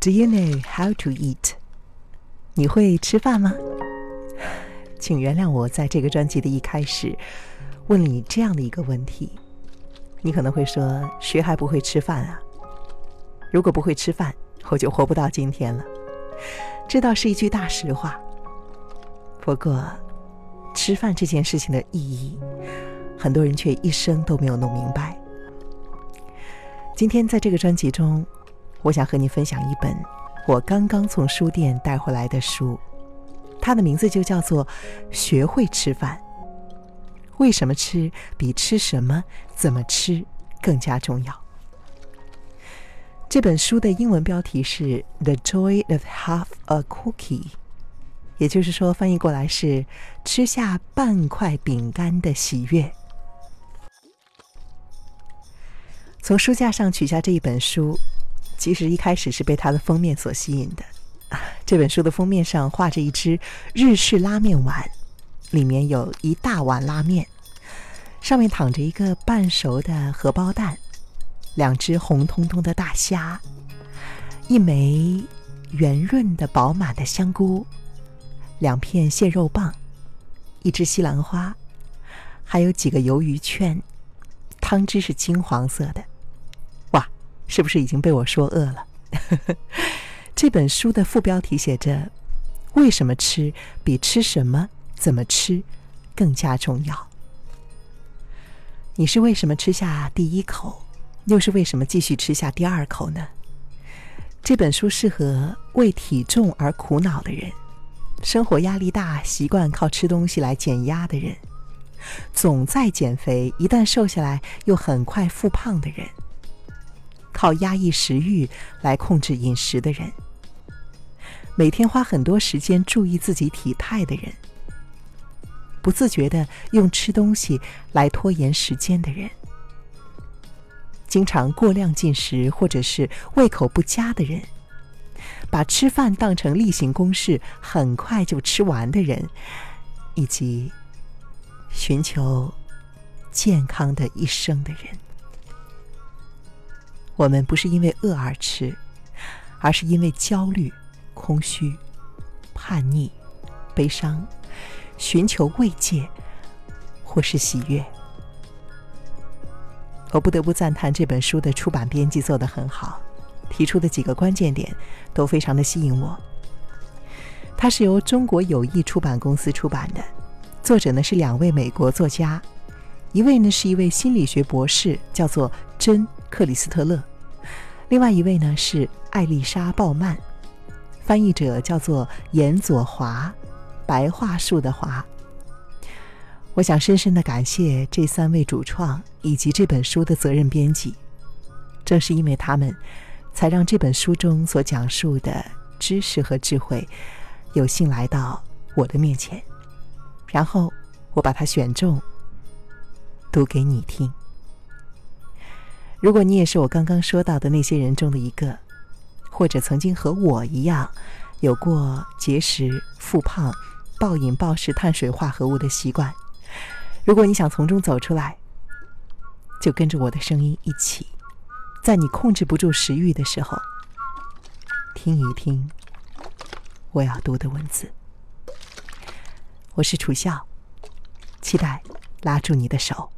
Do you know how to eat？你会吃饭吗？请原谅我在这个专辑的一开始问你这样的一个问题。你可能会说：“谁还不会吃饭啊？”如果不会吃饭，我就活不到今天了。这倒是一句大实话。不过，吃饭这件事情的意义，很多人却一生都没有弄明白。今天在这个专辑中，我想和你分享一本我刚刚从书店带回来的书，它的名字就叫做《学会吃饭》。为什么吃比吃什么、怎么吃更加重要？这本书的英文标题是《The Joy of Half a Cookie》，也就是说，翻译过来是“吃下半块饼干的喜悦”。从书架上取下这一本书，其实一开始是被它的封面所吸引的。这本书的封面上画着一只日式拉面碗，里面有一大碗拉面，上面躺着一个半熟的荷包蛋，两只红彤彤的大虾，一枚圆润的饱满的香菇，两片蟹肉棒，一只西兰花，还有几个鱿鱼圈，汤汁是金黄色的。是不是已经被我说饿了？这本书的副标题写着：“为什么吃比吃什么、怎么吃更加重要？”你是为什么吃下第一口，又是为什么继续吃下第二口呢？这本书适合为体重而苦恼的人，生活压力大、习惯靠吃东西来减压的人，总在减肥，一旦瘦下来又很快复胖的人。靠压抑食欲来控制饮食的人，每天花很多时间注意自己体态的人，不自觉的用吃东西来拖延时间的人，经常过量进食或者是胃口不佳的人，把吃饭当成例行公事，很快就吃完的人，以及寻求健康的一生的人。我们不是因为饿而吃，而是因为焦虑、空虚、叛逆、悲伤，寻求慰藉或是喜悦。我不得不赞叹这本书的出版编辑做得很好，提出的几个关键点都非常的吸引我。它是由中国友谊出版公司出版的，作者呢是两位美国作家，一位呢是一位心理学博士，叫做珍·克里斯特勒。另外一位呢是艾丽莎·鲍曼，翻译者叫做严佐华，白桦树的华。我想深深的感谢这三位主创以及这本书的责任编辑，正是因为他们，才让这本书中所讲述的知识和智慧，有幸来到我的面前，然后我把它选中，读给你听。如果你也是我刚刚说到的那些人中的一个，或者曾经和我一样有过节食、复胖、暴饮暴食碳水化合物的习惯，如果你想从中走出来，就跟着我的声音一起，在你控制不住食欲的时候，听一听我要读的文字。我是楚笑，期待拉住你的手。